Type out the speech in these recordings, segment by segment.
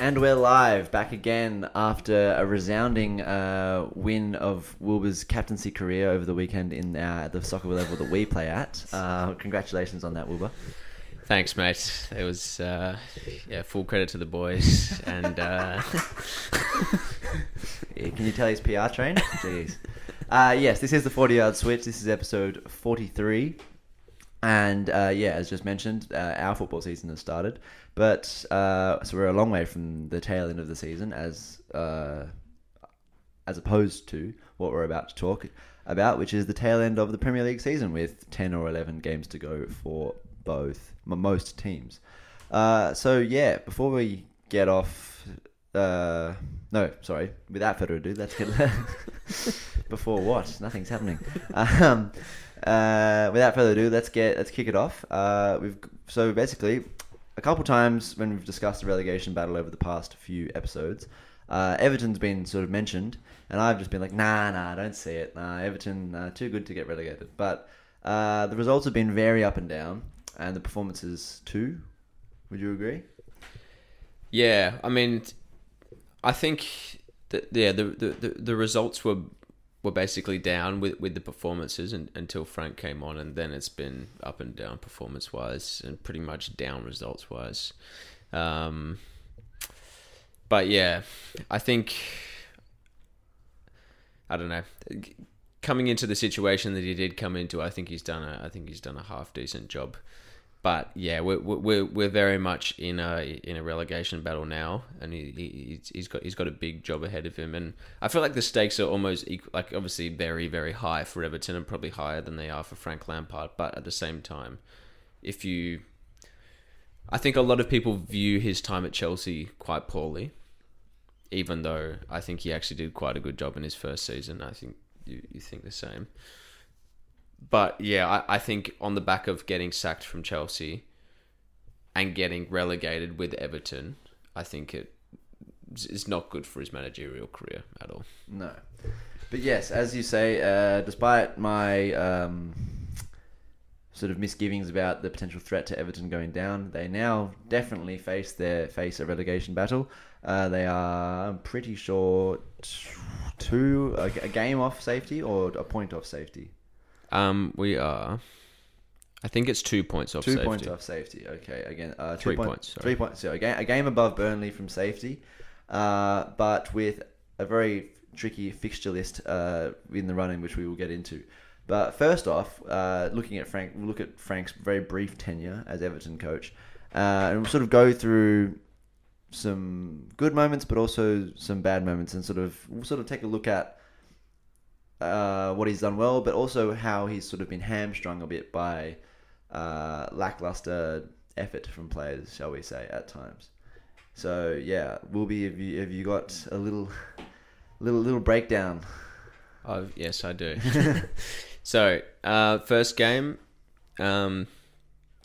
And we're live, back again after a resounding uh, win of Wilbur's captaincy career over the weekend in uh, the soccer level that we play at. Uh, congratulations on that, Wilbur. Thanks, mate. It was uh, yeah, full credit to the boys. And uh, Yeah, Can you tell his PR train? Jeez. Uh, yes, this is the 40 yard switch. This is episode 43. And uh, yeah, as just mentioned, uh, our football season has started. But uh, so we're a long way from the tail end of the season as uh, as opposed to what we're about to talk about, which is the tail end of the Premier League season with 10 or 11 games to go for both, most teams. Uh, so, yeah, before we get off, uh, no, sorry, without further ado, let's get. before what? Nothing's happening. Um, uh, without further ado, let's get let's kick it off. Uh, we've so basically a couple of times when we've discussed the relegation battle over the past few episodes, uh, Everton's been sort of mentioned, and I've just been like, nah, nah, don't see it. Nah, Everton uh, too good to get relegated. But uh, the results have been very up and down, and the performances too. Would you agree? yeah, I mean, I think that yeah, the, the, the, the results were were basically down with, with the performances and, until Frank came on, and then it's been up and down performance wise, and pretty much down results wise. Um, but yeah, I think I don't know. Coming into the situation that he did come into, I think he's done a I think he's done a half decent job. But yeah, we're we're we're very much in a in a relegation battle now, and he, he he's got he's got a big job ahead of him, and I feel like the stakes are almost equal, like obviously very very high for Everton, and probably higher than they are for Frank Lampard. But at the same time, if you, I think a lot of people view his time at Chelsea quite poorly, even though I think he actually did quite a good job in his first season. I think you you think the same but yeah, I, I think on the back of getting sacked from Chelsea and getting relegated with Everton, I think it is not good for his managerial career at all. No. But yes, as you say, uh, despite my um, sort of misgivings about the potential threat to Everton going down, they now definitely face their face a relegation battle. Uh, they are, I'm pretty sure, two a, a game off safety or a point off safety. Um, we are. I think it's two points off Two safety. points off safety. Okay, again, uh, Three point- points, sorry. Three points. So a game, a game above Burnley from safety, uh, but with a very tricky fixture list uh, in the running, which we will get into. But first off, uh, looking at Frank, we'll look at Frank's very brief tenure as Everton coach, uh, and we'll sort of go through some good moments, but also some bad moments, and sort of we'll sort of take a look at uh, what he's done well, but also how he's sort of been hamstrung a bit by uh, lackluster effort from players, shall we say, at times. So yeah, will be have you have you got a little little little breakdown? Oh yes, I do. so uh, first game. Um,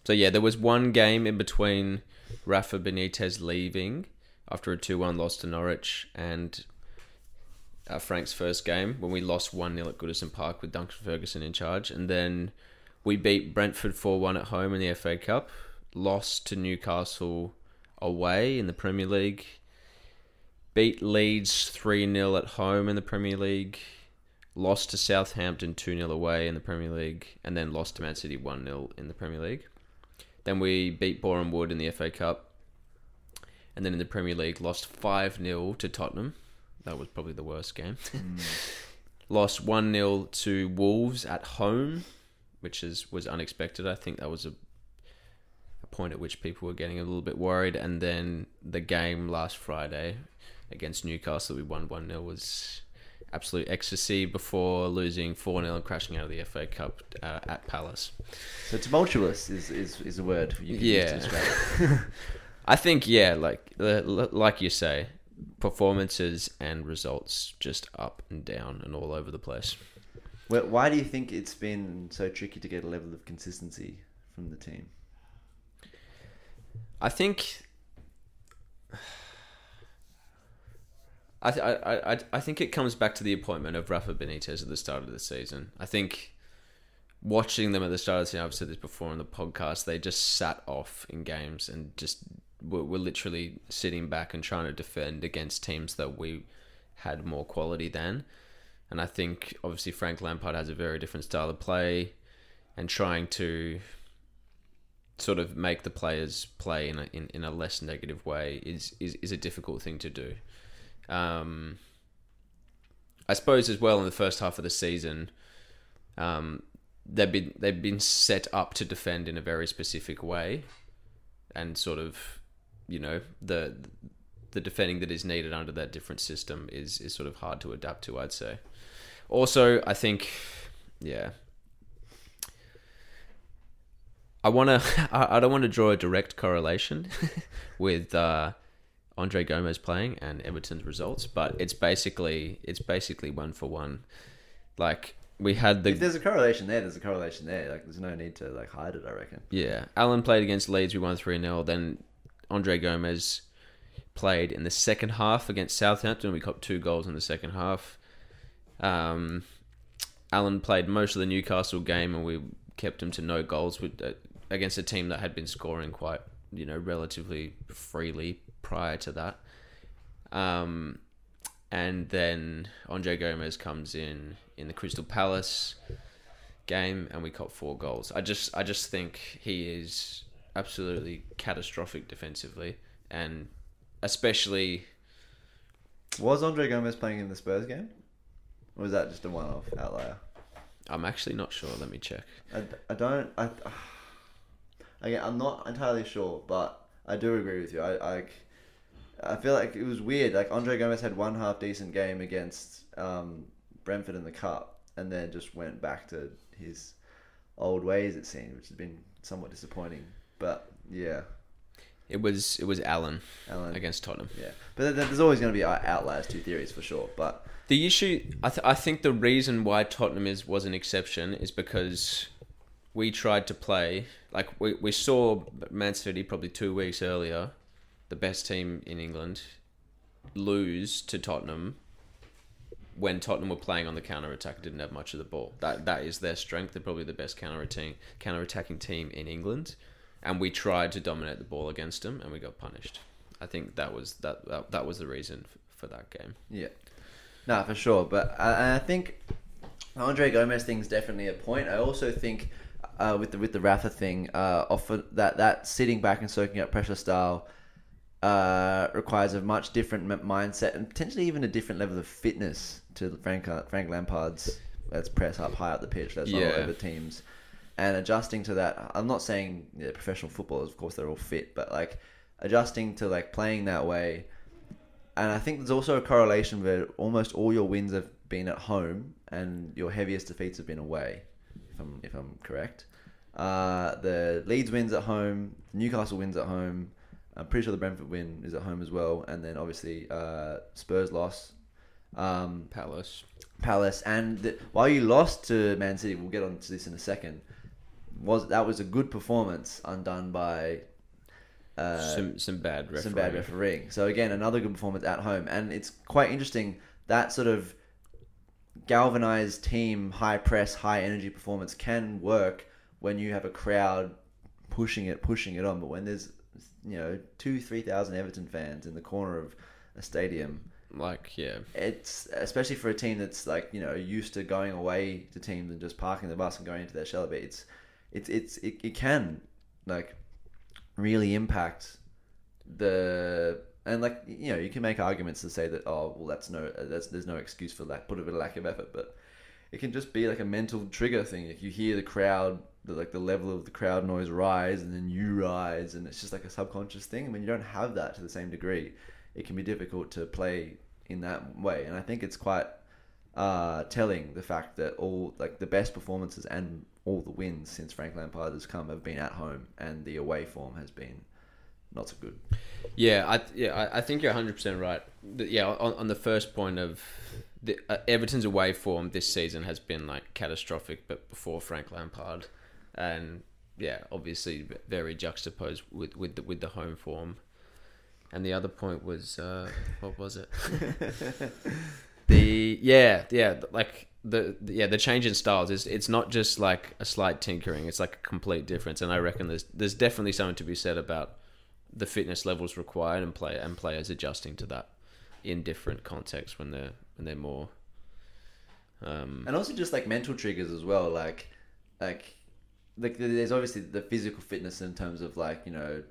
so yeah, there was one game in between Rafa Benitez leaving after a two-one loss to Norwich and uh, Frank's first game when we lost one 0 at Goodison Park with Duncan Ferguson in charge, and then we beat Brentford four one at home in the FA Cup, lost to Newcastle away in the Premier League, beat Leeds three 0 at home in the Premier League, lost to Southampton 2 0 away in the Premier League, and then lost to Man City 1 0 in the Premier League. Then we beat Boreham Wood in the FA Cup. And then in the Premier League, lost 5 0 to Tottenham. That was probably the worst game. lost 1 0 to Wolves at home, which is was unexpected. I think that was a, a point at which people were getting a little bit worried. And then the game last Friday against Newcastle, we won 1 0, was absolute ecstasy before losing 4 0 and crashing out of the FA Cup uh, at Palace. So tumultuous is, is, is a word you can use Yeah. to describe it. I think, yeah, like like you say, performances and results just up and down and all over the place. Wh- Why do you think it's been so tricky to get a level of consistency from the team? I think. I, th- I, I, I think it comes back to the appointment of Rafa Benitez at the start of the season. I think watching them at the start of the season, I've said this before on the podcast, they just sat off in games and just were, were literally sitting back and trying to defend against teams that we had more quality than. And I think obviously Frank Lampard has a very different style of play and trying to sort of make the players play in a, in, in a less negative way is, is, is a difficult thing to do. Um, I suppose as well in the first half of the season, um, they've been they've been set up to defend in a very specific way, and sort of, you know, the the defending that is needed under that different system is is sort of hard to adapt to. I'd say. Also, I think, yeah, I want to. I don't want to draw a direct correlation with uh, Andre Gomes playing and Everton's results, but it's basically it's basically one for one. Like we had the. If the there's a correlation there, there's a correlation there. Like, there's no need to like hide it. I reckon. yeah. Allan played against Leeds. We won three 0 Then Andre Gomes played in the second half against Southampton. We got two goals in the second half. Um, Allan played most of the Newcastle game, and we kept him to no goals with, uh, against a team that had been scoring quite, you know, relatively freely prior to that. Um, and then Andre Gomes comes in in the Crystal Palace game, and we caught four goals. I just, I just think he is absolutely catastrophic defensively, and especially Was Andre Gomes playing in the Spurs game? Or was that just a one-off outlier? I'm actually not sure. Let me check. I, I don't. I, again, I'm not entirely sure, but I do agree with you. I, I, I feel like it was weird. Like Andre Gomes had one half decent game against um, Brentford in the cup, and then just went back to his old ways. It seemed, which has been somewhat disappointing. But yeah, It was it was Allan Allan. against Tottenham. Yeah, but there's always going to be uh, outliers to theories for sure. But The issue, I, th- I think, the reason why Tottenham is was an exception is because we tried to play like we we saw Man City probably two weeks earlier, the best team in England, lose to Tottenham. When Tottenham were playing on the counter attack, didn't have much of the ball. That that is their strength. They're probably the best counter attacking counter attacking team in England, and we tried to dominate the ball against them, and we got punished. I think that was that that, that was the reason for that game. Yeah, no, for sure. But I, I think Andre Gomes thing's definitely a point. I also think uh, with the with the Rafa thing, uh, offer that that sitting back and soaking up pressure style uh, requires a much different m- mindset and potentially even a different level of fitness to Frank uh, Frank Lampard's. Let's press up high up the pitch. Let's Yeah. over teams. And adjusting to that, I'm not saying professional footballers, of course, they're all fit, but like adjusting to like playing that way and I think there's also a correlation where almost all your wins have been at home and your heaviest defeats have been away, if I'm if I'm correct. Uh, the Leeds wins at home, Newcastle wins at home. I'm pretty sure the Brentford win is at home as well, and then obviously uh, Spurs loss, um, Palace. Palace, and the, while you lost to Man City, we'll get on to this in a second. Was that was a good performance undone by uh, some some bad refereeing. some bad refereeing. So again, another good performance at home, and it's quite interesting that sort of galvanized team, high press, high energy performance can work when you have a crowd pushing it, pushing it on. But when there's you know two, three thousand Everton fans in the corner of a stadium, Like yeah, it's especially for a team that's like you know used to going away to teams and just parking the bus and going into their shell a bit. It's it's it's it, it can like really impact the and like you know you can make arguments to say that oh well that's no that's there's no excuse for that put a bit of lack of effort but it can just be like a mental trigger thing. If you hear the crowd the like the level of the crowd noise rise and then you rise and it's just like a subconscious thing. When you don't have that to the same degree. It can be difficult to play in that way. And i think it's quite uh, telling the fact that all like the best performances and all the wins since Frank Lampard has come have been at home, and the away form has been not so good. Yeah, I yeah, I, think you're 100 percent right. Yeah, on, on the first point of the, uh, Everton's away form this season has been like catastrophic, but before Frank Lampard, and yeah, obviously very juxtaposed with with the, with the home form. And the other point was uh, what was it? the yeah yeah like the, yeah the change in styles is it's not just like a slight tinkering it's like a complete difference and i reckon there's there's definitely something to be said about the fitness levels required and play and players adjusting to that in different contexts when they're when they're more um and also just like mental triggers as well like like like there's obviously the physical fitness in terms of like you know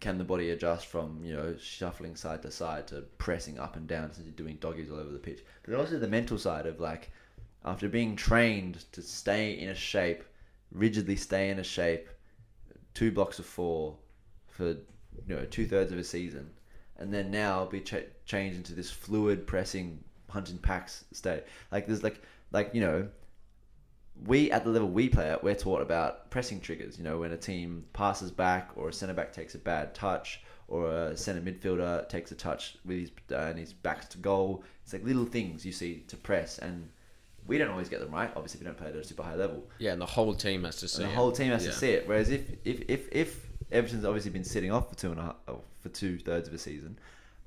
can the body adjust from you know shuffling side to side to pressing up and down since you're doing doggies all over the pitch but also the mental side of like after being trained to stay in a shape rigidly stay in a shape two blocks of four for you know two thirds of a season and then now be ch- changed into this fluid pressing punching packs state like there's like like you know we at the level we play at, we're taught about pressing triggers. You know, when a team passes back, or a centre back takes a bad touch, or a centre midfielder takes a touch with his uh, and his back to goal. It's like little things you see to press, and we don't always get them right. Obviously, we don't play at a super high level. yeah and the whole team has to see And the it. whole team has Yeah. to see it. Whereas if if if if Everton's obviously been sitting off for two and a half, oh, for two thirds of a season,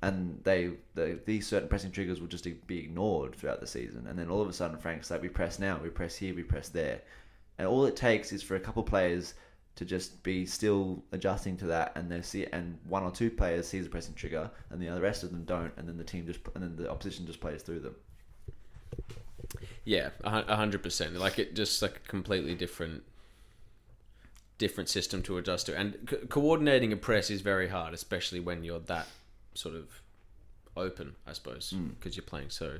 and they, they these certain pressing triggers will just be ignored throughout the season, and then all of a sudden Frank's like, we press now, we press here, we press there, and all it takes is for a couple players to just be still adjusting to that, and they see, and one or two players sees the pressing trigger, and the other rest of them don't, and then the team just, and then the opposition just plays through them. Yeah, a hundred percent. Like it, just like a completely different, different system to adjust to, and co- coordinating a press is very hard, especially when you're that sort of open, I suppose, because you're playing so,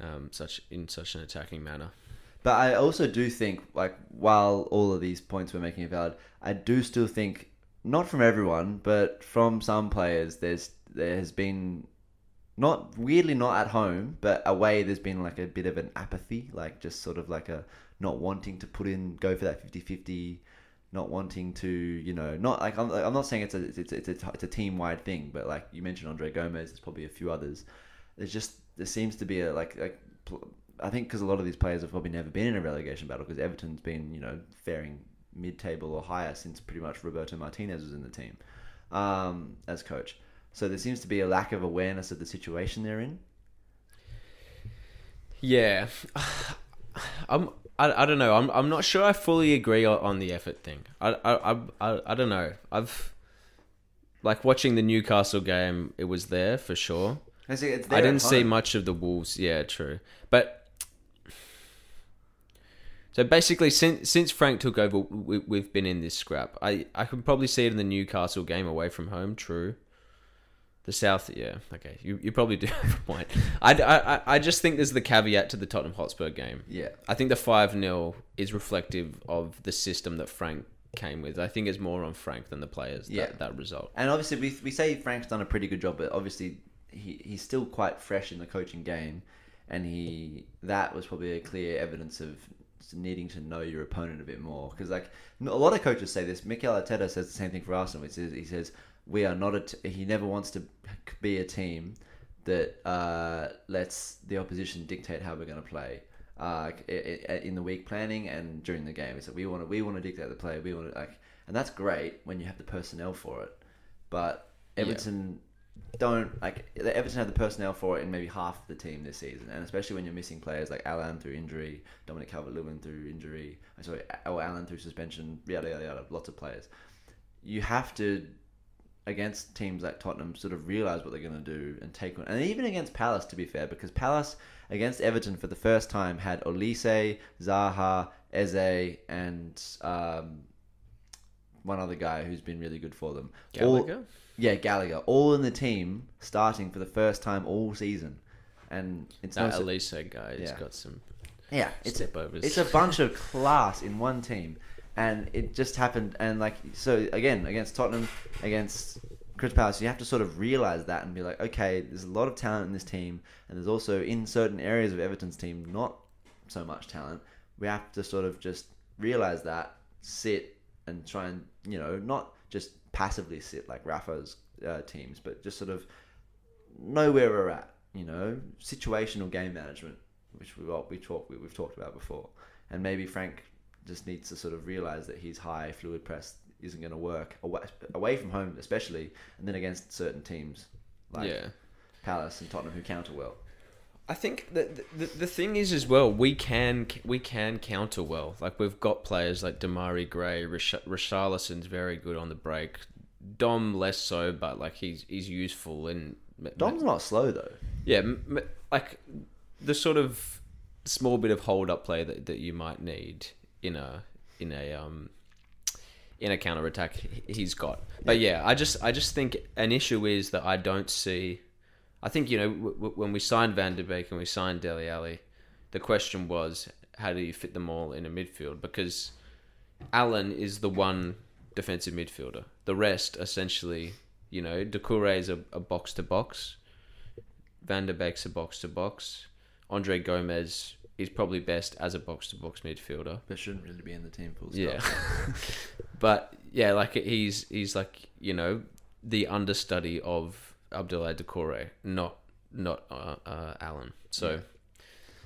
um, such in such an attacking manner. But I also do think, like, while all of these points we're making are valid, I do still think, not from everyone, but from some players, there's there has been, not weirdly not at home, but away. There's been like a bit of an apathy, like just sort of like a not wanting to put in, go for that 50-50, not wanting to, you know, not like I'm, I'm not saying it's a it's it's a, it's a team wide thing, but like you mentioned Andre Gomes, there's probably a few others. There's just there seems to be a like like I think because a lot of these players have probably never been in a relegation battle because Everton's been you know faring mid-table or higher since pretty much Roberto Martinez was in the team um, as coach. So there seems to be a lack of awareness of the situation they're in. Yeah, I'm. I, I don't know. I'm. I'm not sure. I fully agree on, the effort thing. I, I. I. I. I don't know. I've like watching the Newcastle game. It was there for sure. I see, I there at didn't see much of the Wolves. Yeah, true. But so basically, since since Frank took over, we, we've been in this scrap. I I can probably see it in the Newcastle game away from home. True. The South, yeah, okay. You, you probably do have a point. I, I, I just think there's the caveat to the Tottenham Hotspur game. Yeah. I think the 5 0 is reflective of the system that Frank came with. I think it's more on Frank than the players, Yeah. that, that result. And obviously, we, we say Frank's done a pretty good job, but obviously, he, he's still quite fresh in the coaching game, and he that was probably a clear evidence of needing to know your opponent a bit more. Because like a lot of coaches say this, Mikel Arteta says the same thing for Arsenal. He says he says we are not a t- he never wants to be a team that uh, lets the opposition dictate how we're going to play. Uh, in the week planning and during the game, so we want to we want to dictate the play. We want to like, and that's great when you have the personnel for it. But Yeah. Everton don't like Everton have the personnel for it in maybe half the team this season, and especially when you're missing players like Allan through injury, Dominic Calvert-Lewin through injury, uh, sorry, or Allan through suspension, yada yada yada, lots of players. You have to against teams like Tottenham sort of realize what they're going to do and take on. and even against Palace to be fair, because Palace against Everton for the first time had Olise, Zaha, Eze, and um, one other guy who's been really good for them. All- Gallagher? yeah, Gallagher, all in the team, starting for the first time all season, and it's That no, Olise guy has Yeah. got some yeah, it's overs. it's a bunch of class in one team, and it just happened. And like so, again against Tottenham, against Crystal Palace, you have to sort of realize that and be like, okay, there's a lot of talent in this team, and there's also in certain areas of Everton's team not so much talent. We have to sort of just realize that, sit and try and you know not just passively sit like Rafa's uh, teams, but just sort of know where we're at. You know, situational game management, which we we talk we, we've talked about before, and maybe Frank just needs to sort of realize that his high fluid press isn't going to work away, away from home, especially, and then against certain teams like yeah. Palace and Tottenham who counter well. I think the, the the thing is as well we can we can counter well. Like we've got players like Demarai Gray, Rish- Richarlison's very good on the break. Dom less so, but like he's he's useful and Dom's not slow though. yeah, like the sort of small bit of hold up play that, that you might need in a in a um in a counter attack he's got. But yeah, I just I just think an issue is that I don't see. I think you know w- w- when we signed Van der Beek and we signed Dele Alli, the question was how do you fit them all in a midfield because Allan is the one defensive midfielder. The rest essentially, you know, Doucouré is a, a box to box. Van der Beek's a box to box. Andre Gomez is probably best as a box to box midfielder. But shouldn't really be in the team full stop. Yeah. but yeah, like he's he's like, you know, the understudy of Abdoulaye Doucouré, not not uh, uh, Allan. So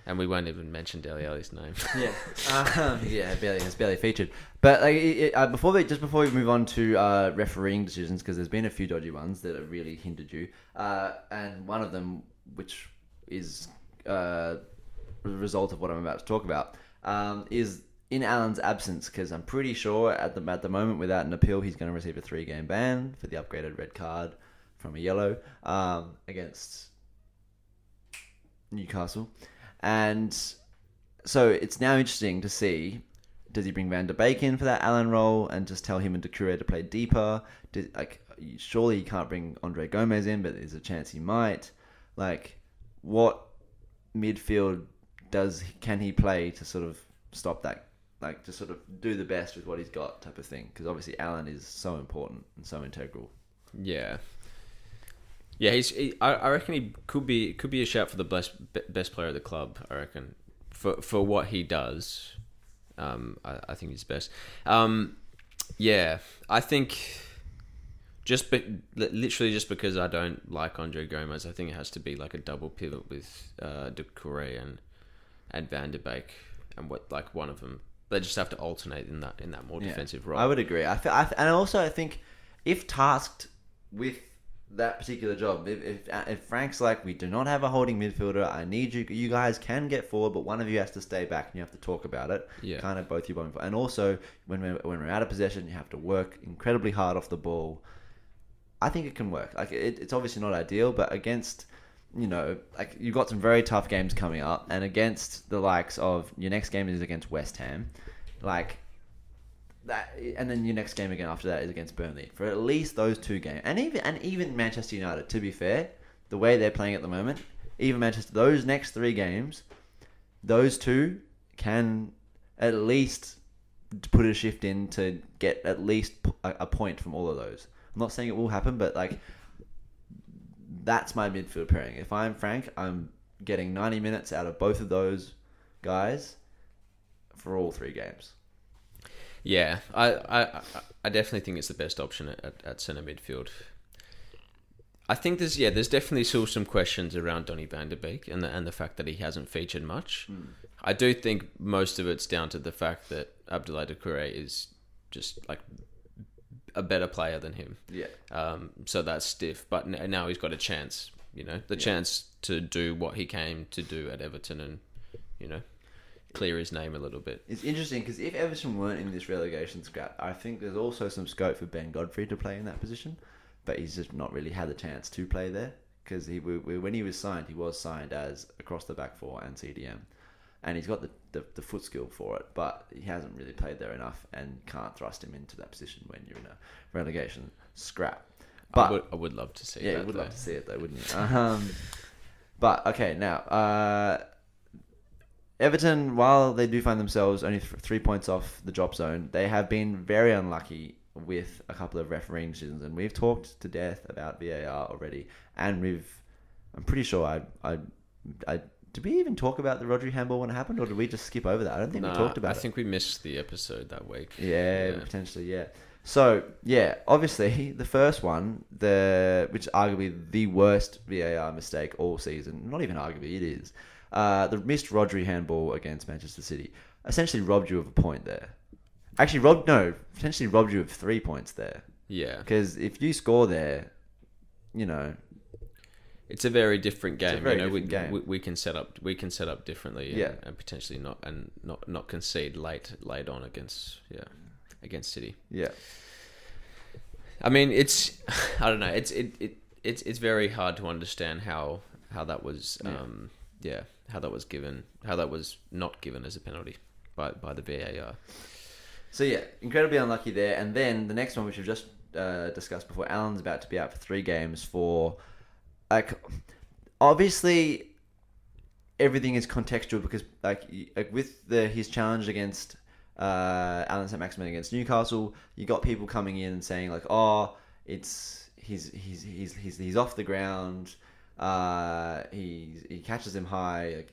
and we won't even mention Dele Alli's name. yeah, um, yeah, barely has barely featured. But like, it, uh, before we just before we move on to uh, refereeing decisions, because there's been a few dodgy ones that have really hindered you, uh, and one of them, which is uh, result of what I'm about to talk about, um, is in Allan's absence, because I'm pretty sure at the at the moment, without an appeal, he's going to receive a three game ban for the upgraded red card from a yellow um, against Newcastle. And so it's now interesting to see does he bring Van der Beek in for that Allan role and just tell him and Doucouré to play deeper? Like, surely he can't bring Andre Gomes in, but there's a chance he might. Like, what midfield does can he play to sort of stop that? Like, to sort of do the best with what he's got, type of thing. Because obviously Allan is so important and so integral. Yeah. Yeah, he's. He, I, reckon he could be could be a shout for the best best player of the club. I reckon for for what he does, um, I, I think he's best. Um, yeah, I think just be, literally just because I don't like Andre Gomes, I think it has to be like a double pivot with uh, Doucouré and and Van der Beek, and what like one of them. They just have to alternate in that in that more Yeah. defensive role. I would agree. I, th- I th- and also I think if tasked with that particular job, if, if if Frank's like, we do not have a holding midfielder, I need you. You guys can get forward, but one of you has to stay back, and you have to talk about it. Yeah. kind of both you both. And also when we're when we're out of possession, you have to work incredibly hard off the ball. I think it can work. Like it, it's obviously not ideal, but against you know, like you've got some very tough games coming up, and against the likes of your next game is against West Ham, like that, and then your next game again after that is against Burnley. For at least those two games, and even and even Manchester United. To be fair, the way they're playing at the moment, even Manchester, those next three games, those two can at least put a shift in to get at least a point from all of those. I'm not saying it will happen, but like that's my midfield pairing. If I'm Frank, I'm getting 90 minutes out of both of those guys for all three games. Yeah, I, I, I- definitely think it's the best option at, at, centre midfield. I think there's yeah, there's definitely still some questions around Donny van der Beek and the, and the fact that he hasn't featured much. Hmm. I do think most of it's down to the fact that Abdoulaye Doucouré is just like a better player than him. Yeah. Um, so that's stiff, but n- now he's got a chance. You know, the chance to do what he came to do at Everton and you know clear his name a little bit. It's interesting because if Everton weren't in this relegation scrap, I think there's also some scope for Ben Godfrey to play in that position, but he's just not really had the chance to play there because he when he was signed, he was signed as across the back four and CDM, and he's got the, the, the foot skill for it, but he hasn't really played there enough and can't thrust him into that position when you're in a relegation scrap. But I would, I would love to see. yeah, that, you would though. love to see it though, wouldn't you? Um, but okay, now uh, Everton, while they do find themselves only th- three points off the drop zone, they have been very unlucky with a couple of refereeing decisions, and we've talked to death about VAR already, and we've. I'm pretty sure I I I did we even talk about the Rodri handball when it happened, or did we just skip over that? I don't think Nah, we talked about I it. I think we missed the episode that week. Yeah, Yeah. potentially, yeah. So yeah, obviously the first one, the which is arguably the worst VAR mistake all season. Not even arguably, it is. Uh, the missed Rodri handball against Manchester City essentially robbed you of a point there. Actually, robbed no, potentially robbed you of three points there. Yeah, Because if you score there, you know, it's a very different game. very you know, we, game. we we can set up we can set up differently. And, Yeah. and potentially not and not not concede late late on against yeah against City. yeah, I mean, it's I don't know. It's it, it it's it's very hard to understand how how that was Yeah. um yeah how that was given how that was not given as a penalty by by the VAR. So yeah, incredibly unlucky there. And then the next one, which we've just uh, discussed before, Allan's about to be out for three games for, like, obviously, everything is contextual because like, like with the his challenge against uh, Allan Saint-Maximin against Newcastle, you got people coming in and saying like, oh, it's he's he's he's he's, he's off the ground. Uh, he he catches him high, like,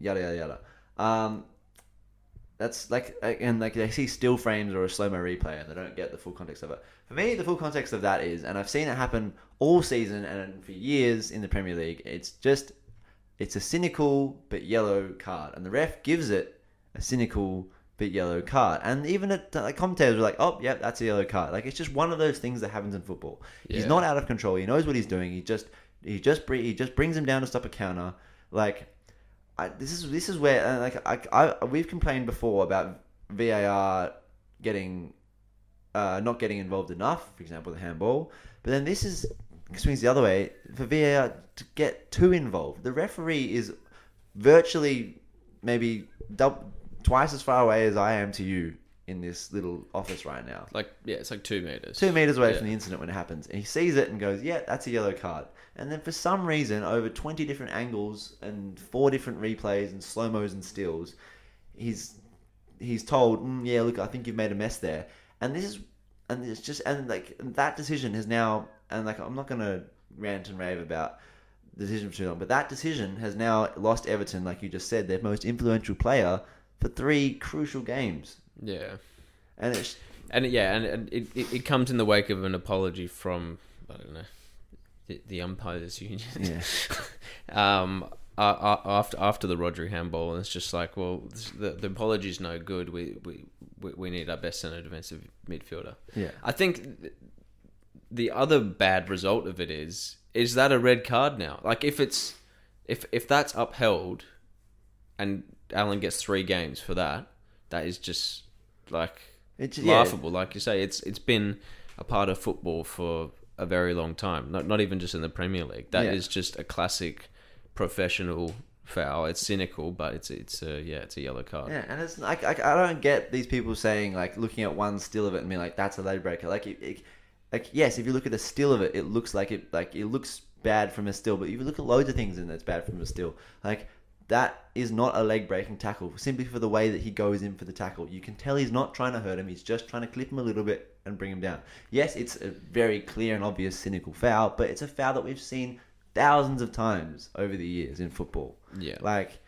yada yada yada. Um, that's like and like they see still frames or a slow mo replay and they don't get the full context of it. For me, the full context of that is, and I've seen it happen all season and for years in the Premier League. It's just it's a cynical but yellow card, and the ref gives it a cynical but yellow card. And even at like commentators were like, "Oh, yeah, that's a yellow card." Like it's just one of those things that happens in football. He's not out of control. He knows what he's doing. He just he just he just brings him down to stop a counter. Like I, this is this is where uh, like I, I we've complained before about VAR getting uh, not getting involved enough. For example, the handball. But then this is swings the other way for VAR to get too involved. The referee is virtually maybe dub, twice as far away as I am to you in this little office right now. Like yeah, it's like two meters. Two meters away Yeah. from the incident when it happens, and he sees it and goes, "Yeah, that's a yellow card." And then for some reason, over twenty different angles and four different replays and slow mos and stills, he's he's told, mm, "Yeah, look, I think you've made a mess there." And this is, and it's just, and like that decision has now, and like I'm not gonna rant and rave about the decision for too long, but that decision has now lost Everton, like you just said, their most influential player for three crucial games, Yeah. and it's And yeah, and, and it, it, it comes in the wake of an apology from I don't know the, the umpires union. yeah. um, uh, after after the Rodri handball, and it's just like, well, the the apology's no good. We we we, need our best centre defensive midfielder. Yeah. I think th- the other bad result of it is is that a red card now? Like if it's if if that's upheld, and Allan gets three games for that, that is just like It's yeah. laughable. Like you say, it's it's been a part of football for a very long time. Not not even just in the Premier League. That is Yeah. just a classic professional foul. It's cynical, but it's it's a yeah, it's a yellow card. Yeah, and it's like, like I don't get these people saying like looking at one still of it and being like that's a leg breaker. Like, it, it, like yes, if you look at the still of it, it looks like it like it looks bad from a still. But if you look at loads of things and it's bad from a still, like that is not a leg breaking tackle simply for the way that he goes in for the tackle. You can tell he's not trying to hurt him. He's just trying to clip him a little bit and bring him down. Yes, it's a very clear and obvious cynical foul, but it's a foul that we've seen thousands of times over the years in football. Yeah. Like,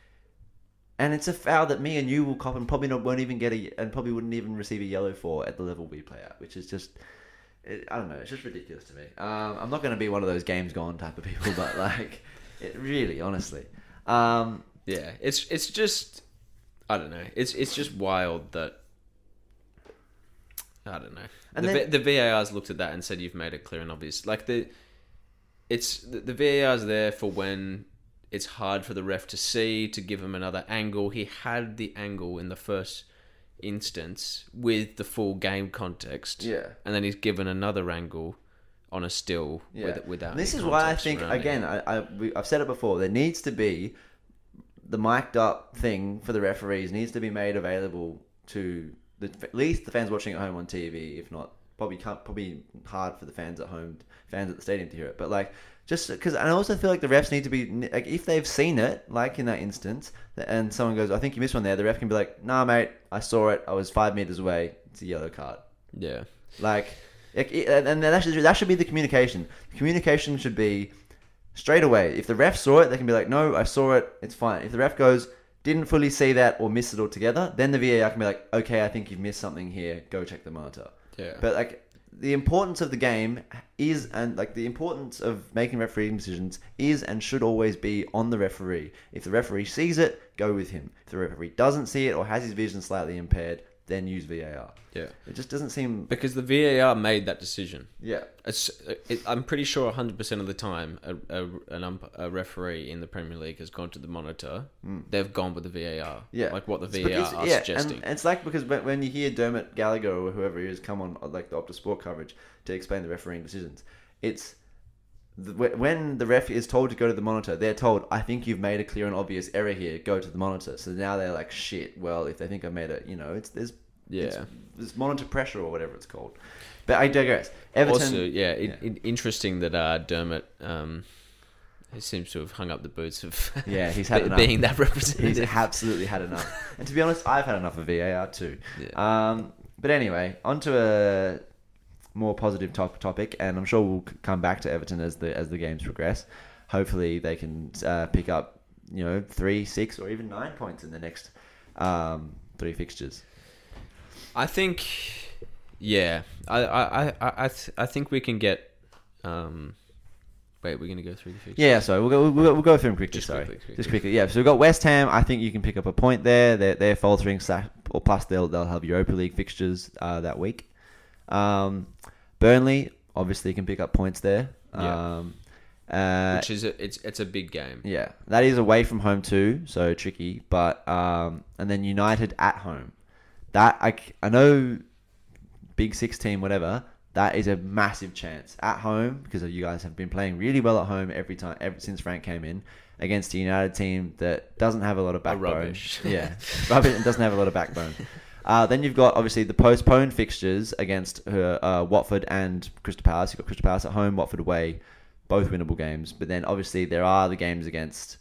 and it's a foul that me and you will cop and probably not won't even get a and probably wouldn't even receive a yellow for at the level we play at, which is just. It, I don't know. It's just ridiculous to me. Um, I'm not going to be one of those games gone type of people, but like, it really, honestly, um, Yeah, it's it's just I don't know. It's it's just wild that I don't know. And the, then- the VAR's looked at that and said you've made it clear and obvious. Like the it's the, the VAR's there for when it's hard for the ref to see to give him another angle. He had the angle in the first instance with the full game context. Yeah. and then he's given another angle on a still Yeah. with, without. And this is why I think again, I, I, I've said it before. There needs to be the mic'd up thing for the referees needs to be made available to the at least the fans watching at home on TV. If not, probably can't probably hard for the fans at home, fans at the stadium to hear it. But like just because, I also feel like the refs need to be like if they've seen it, like in that instance, and someone goes, "I think you missed one there," the ref can be like, "Nah, mate, I saw it. I was five meters away. It's a yellow card." Yeah. Like, like, it- and that should, that should be the communication. The communication should be, straight away. If the ref saw it, they can be like, no, I saw it, it's fine. If the ref goes, didn't fully see that or miss it altogether, then the VAR can be like, okay, I think you've missed something here, go check the monitor. Yeah. But like the importance of the game is and like the importance of making refereeing decisions is and should always be on the referee. If the referee sees it, go with him. If the referee doesn't see it or has his vision slightly impaired, then use VAR. Yeah. It just doesn't seem Because the VAR made that decision. yeah. It's, it, I'm pretty sure 100% of the time a, a, an ump, a referee in the Premier League has gone to the monitor. Hmm. They've gone with the VAR. Yeah, Like what the VAR because- are yeah, suggesting. And, and it's like because when, when you hear Dermot Gallagher or whoever he is come on like the Optus Sport coverage to explain the refereeing decisions, it's when the ref is told to go to the monitor, they're told, "I think you've made a clear and obvious error here. Go to the monitor." So now they're like, "Shit." Well, if they think I made it, you know, it's there's it's, Yeah. there's monitor pressure or whatever it's called. But I digress. Everton, also, yeah, it, yeah. It, interesting that uh, Dermot um, he seems to have hung up the boots of Yeah, he's had enough. being that representative. He's absolutely had enough. And to be honest, I've had enough of VAR too. Yeah. Um, but anyway, onto a more positive top topic, and I'm sure we'll come back to Everton as the as the games progress. Hopefully, they can uh, pick up you know three, six, or even nine points in the next um, three fixtures. I think, yeah, I I I I, th- I think we can get. Um, wait, we're gonna go through the fixtures. Yeah, so we'll go we'll, go- we'll go through them quickly. Just sorry, quickly, quickly. just quickly. Yeah, so we've got West Ham. I think you can pick up a point there. They're they're faltering, or plus they'll they'll have Europa League fixtures uh, that week. Um, Burnley obviously can pick up points there. Yeah. Um, uh, which is a, it's it's a big game. yeah, that is away from home too, so tricky. But um, and then United at home. That I I know, big six team whatever. That is a massive chance at home because you guys have been playing really well at home every time ever since Frank came in against a United team that doesn't have a lot of backbone. rubbish. Yeah, rubbish and doesn't have a lot of backbone. Uh, then you've got obviously the postponed fixtures against uh, uh, Watford and Crystal Palace. You've got Crystal Palace at home, Watford away, both winnable games. But then obviously there are the games against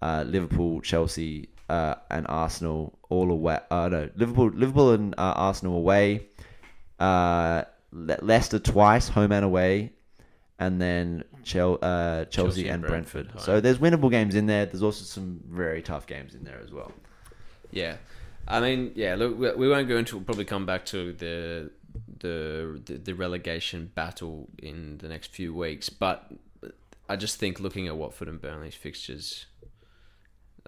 uh, Liverpool, Chelsea, uh, and Arsenal all away. Uh, no, Liverpool, Liverpool and uh, Arsenal away. Uh, Le- Leicester twice, home and away, and then Chel- uh, Chelsea, Chelsea and and Brentford. Brentford, So there's winnable games in there. There's also some very tough games in there as well. Yeah, I mean, yeah. Look, we- we won't go into. We'll probably come back to the the the, the relegation battle in the next few weeks. But I just think looking at Watford and Burnley's fixtures,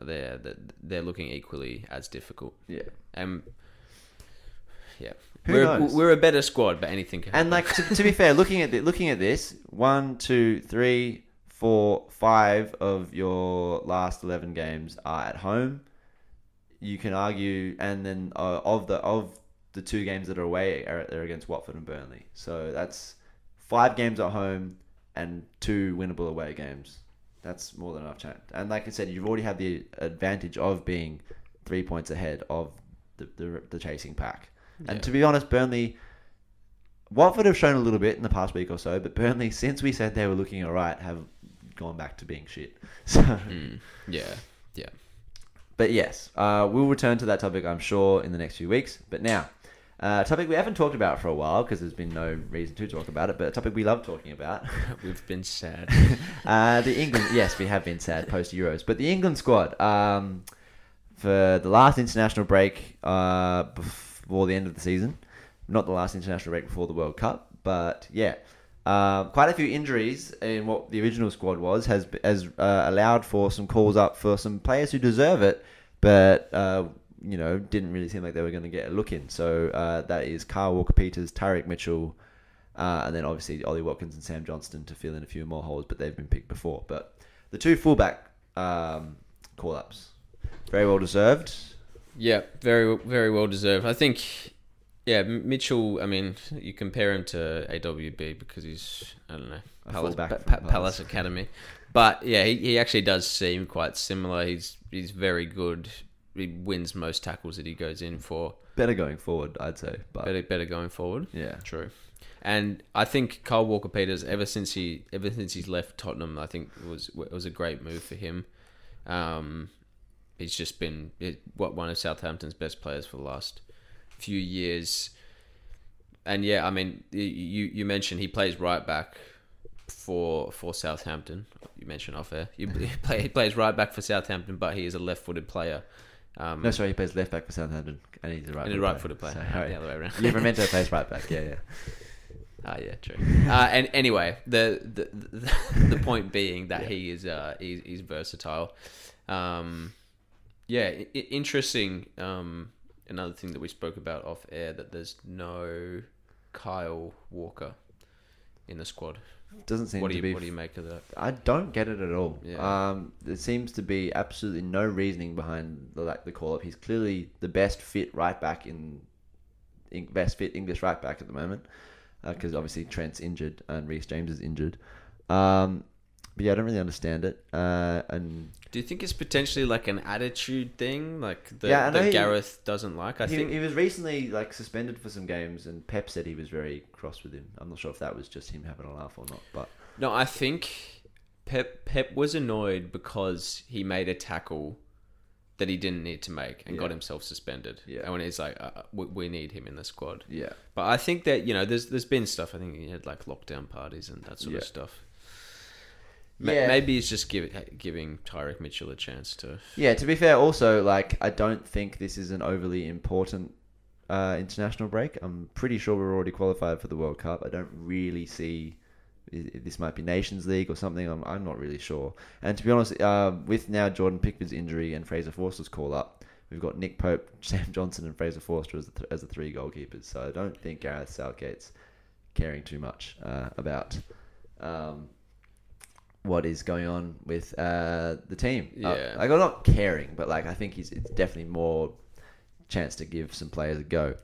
they're they're- they're looking equally as difficult. Yeah. And yeah, Who we're knows? we're a better squad, but anything can And happen. like to, to be fair, looking at the, looking at this, one, two, three, four, five of your last eleven games are at home. You can argue, and then uh, of the of the two games that are away are they're against Watford and Burnley. So that's five games at home and two winnable away games. That's more than enough chance. And like I said, you've already had the advantage of being three points ahead of the the, the chasing pack. And to be honest, Burnley Watford have shown a little bit in the past week or so, but Burnley, since we said they were looking alright, have gone back to being shit. So, Mm, yeah, yeah. But yes, uh, we'll return to that topic, I'm sure, in the next few weeks. But now, uh, a topic we haven't talked about for a while because there's been no reason to talk about it, but a topic we love talking about. We've been sad. uh, the England, yes, we have been sad post Euros, but the England squad um, for the last international break uh, before the end of the season, not the last international break before the World Cup, but yeah, uh, quite a few injuries in what the original squad was has has uh, allowed for some calls up for some players who deserve it, but. Uh, you know, didn't really seem like they were going to get a look in. So uh, that is Kyle Walker Peters, Tyrick Mitchell, uh, and then obviously Ollie Watkins and Sam Johnstone to fill in a few more holes, but they've been picked before. But the two fullback um, call ups, very well deserved. Yeah, very very well deserved. I think. Yeah, Mitchell. I mean, you compare him to AWB because he's I don't know Palace, Pa- Pa- Palace. Palace Academy, but yeah, he, he actually does seem quite similar. He's he's very good. He wins most tackles that he goes in for. Better going forward, I'd say. But Better better going forward. yeah, True. And I think Kyle Walker Peters, ever since he ever since he's left Tottenham, I think it was was a great move for him. Um, he's just been what one of Southampton's best players for the last few years. And yeah, I mean, you you mentioned he plays right back for for Southampton. You mentioned off air. You, he, play, he plays right back for Southampton, but he is a left-footed player. Um, No, sorry, he plays left back for Southampton, and he's a right. and a right-footed player. The other way around. Livramento plays right back. Yeah, yeah. Ah, yeah, true. Uh, and anyway, the the, the the point being that he is uh he's, he's versatile. Um, yeah, I- interesting. Um, another thing that we spoke about off air that there's no Kyle Walker in the squad. Doesn't seem What do to you be. what do you make of that? I don't get it at all. Yeah. Um, there seems to be absolutely no reasoning behind the like the call up. He's clearly the best fit right back in, in best fit English right back at the moment, because obviously Trent's injured and Reece James is injured. Um, but yeah, I don't really understand it. Uh, and Do you think it's potentially like an attitude thing, like the, Yeah, that he- Gareth doesn't like? I he, think he was recently like suspended for some games, and Pep said he was very cross with him. I'm not sure if that was just him having a laugh or not, but No, I think Pep Pep was annoyed because he made a tackle that he didn't need to make and got himself suspended. Yeah. and when he's like, uh, we, "We need him in the squad." yeah, But I think that you know, there's there's been stuff. I think he had like lockdown parties and that sort Yeah. of stuff. Yeah. Maybe he's just giving giving Tyrick Mitchell a chance to. Yeah, to be fair, also like I don't think this is an overly important uh, international break. I'm pretty sure we're already qualified for the World Cup. I don't really see this might be Nations League or something. I'm, I'm not really sure. And to be honest, uh, with now Jordan Pickford's injury and Fraser Forster's call up, we've got Nick Pope, Sam Johnstone, and Fraser Forster as the, th- as the three goalkeepers. So I don't think Gareth Southgate's caring too much uh, about. Um, what is going on with uh, the team? Uh, like I'm not caring, but like I think he's it's definitely more chance to give some players a go,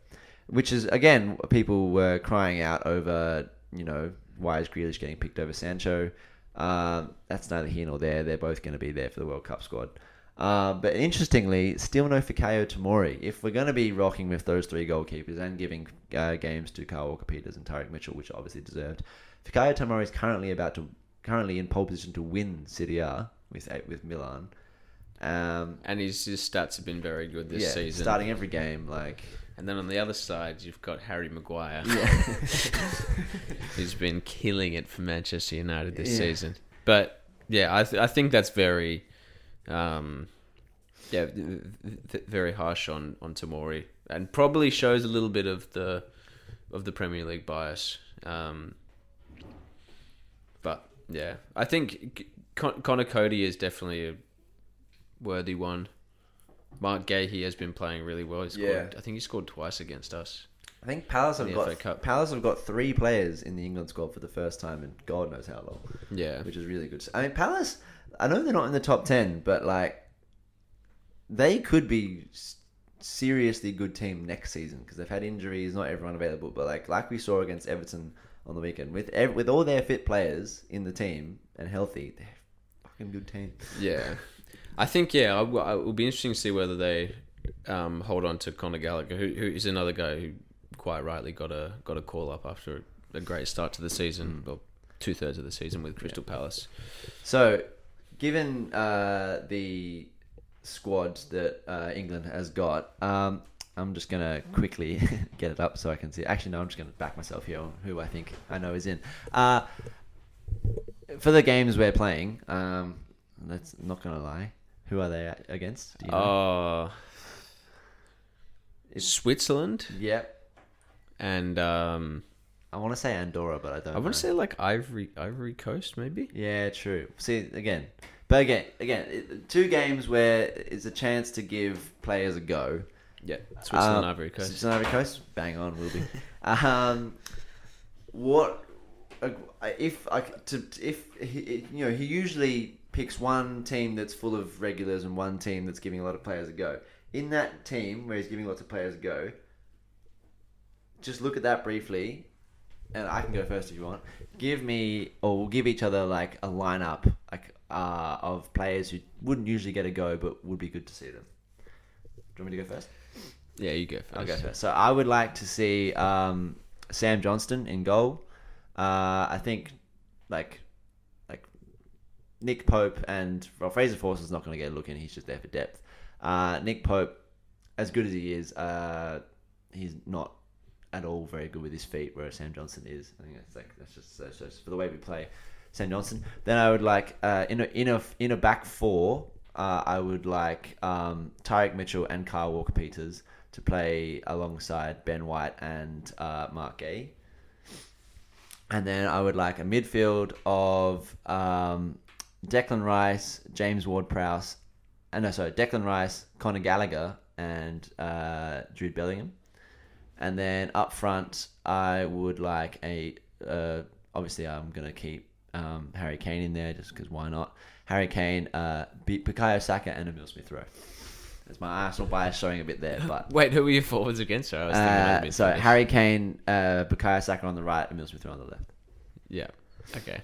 which is again people were crying out over. You know why is Grealish getting picked over Sancho? Um, that's neither here nor there. They're both going to be there for the World Cup squad. Uh, but interestingly, still no Fikayo Tomori. If we're going to be rocking with those three goalkeepers and giving uh, games to Kyle Walker Peters and Tyrick Mitchell, which obviously deserved, Fikayo Tomori is currently about to currently in pole position to win Serie A with with Milan. Um, And his, his stats have been very good this yeah, season. starting every game. Like, And then on the other side, you've got Harry Maguire, yeah, who's been killing it for Manchester United this Yeah. season. But yeah, I th- I think that's very, um, yeah, th- th- very harsh on on Tomori, and probably shows a little bit of the of the Premier League bias. Um, yeah, I think Con- Conor Coady is definitely a worthy one. Marc Guéhi has been playing really well. He scored, Yeah. I think he scored twice against us. I think Palace have got Cup. Palace have got three players in the England squad for the first time in God knows how long. Yeah, which is really good. I mean, Palace. I know they're not in the top ten, but like, they could be seriously good team next season because they've had injuries, not everyone available. But like, like we saw against Everton on the weekend, with ev- with all their fit players in the team and healthy, they're a fucking good team. Yeah, I think yeah, I w- I- it will be interesting to see whether they um, hold on to Conor Gallagher, who, who is another guy who quite rightly got a got a call up after a great start to the season, well, two thirds of the season with Crystal Palace. So, given uh, the squad that uh, England has got, um, I'm just gonna quickly get it up so I can see. Actually, no, I'm just gonna back myself here on who I think I know is in. Uh, for the games we're playing, um, that's not gonna lie. Who are they against? Do you know? Uh, It's- Switzerland Yep. and um, I want to say Andorra, but I don't. I want to say like Ivory Ivory Coast maybe. Yeah, true. See again, but again, again, two games where it's a chance to give players a go. Yeah, Switzerland Um, Ivory Coast. Switzerland, Ivory Coast. Bang on, will be. um, what uh, if I to if he, you know he usually picks one team that's full of regulars and one team that's giving a lot of players a go. In that team where he's giving lots of players a go, just look at that briefly, and I can go first if you want. Give me or we'll give each other like a lineup like uh, of players who wouldn't usually get a go but would be good to see them. Do you want me to go first? Yeah, you go 1st I'll go first. So I would like to see um, Sam Johnstone in goal. Uh, I think like like Nick Pope and well, Fraser Forster's not going to get a look in. He's just there for depth. Uh, Nick Pope, as good as he is, uh, he's not at all very good with his feet, whereas Sam Johnstone is. I think that's like that's just that's just for the way we play. Sam Johnstone. Then I would like uh, in a in a in a back four. Uh, I would like um, Tyrick Mitchell and Kyle Walker Peters to play alongside Ben White and uh, Marc Guéhi. And then I would like a midfield of um, Declan Rice, James Ward Prowse, and no, sorry, Declan Rice, Conor Gallagher, and uh, Jude Bellingham. And then up front, I would like a. Uh, obviously, I'm gonna keep um, Harry Kane in there just because why not? Harry Kane, uh, Bukayo Saka, and Emil Smith Rowe. That's my Arsenal bias showing a bit there, but Wait, who were your forwards against? Sorry, I was thinking uh, about so. Harry Kane, uh, Bukayo Saka on the right, Emil Smith on the left. Yeah. Okay.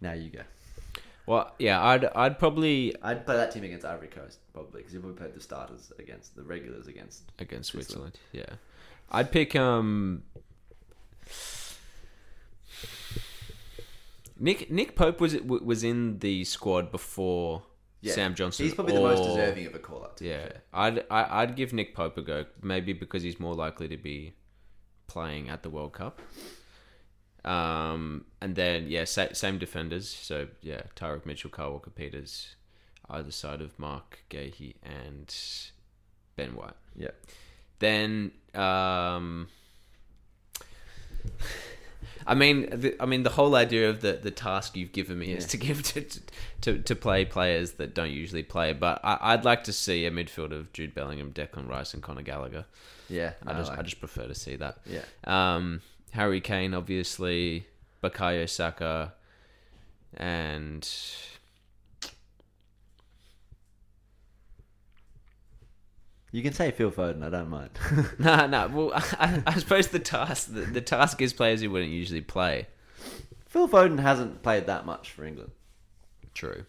Now you go. Well, yeah, I'd I'd probably I'd play that team against Ivory Coast probably because you've played the starters against the regulars against. against Switzerland. Switzerland. Yeah, I'd pick um. Nick Nick Pope was was in the squad before Yeah. Sam Johnstone. He's probably the most or- deserving of a call up. Yeah, I'd I, I'd give Nick Pope a go. Maybe because he's more likely to be playing at the World Cup. Um, and then yeah, sa- same defenders. So yeah, Tyrick Mitchell, Kyle Walker Peters, either side of Marc Guéhi and Ben White. Yeah. Then um, I mean, the, I mean, the whole idea of the, the task you've given me is to give to, to to play players that don't usually play. But I, I'd like to see a midfield of Jude Bellingham, Declan Rice, and Conor Gallagher. Yeah. I just like- I just prefer to see that. yeah. Um, Harry Kane, obviously, Bukayo Saka, and You can say Phil Foden. I don't mind. no, no. Well, I, I suppose the task the, the task is players who wouldn't usually play. Phil Foden hasn't played that much for England. True.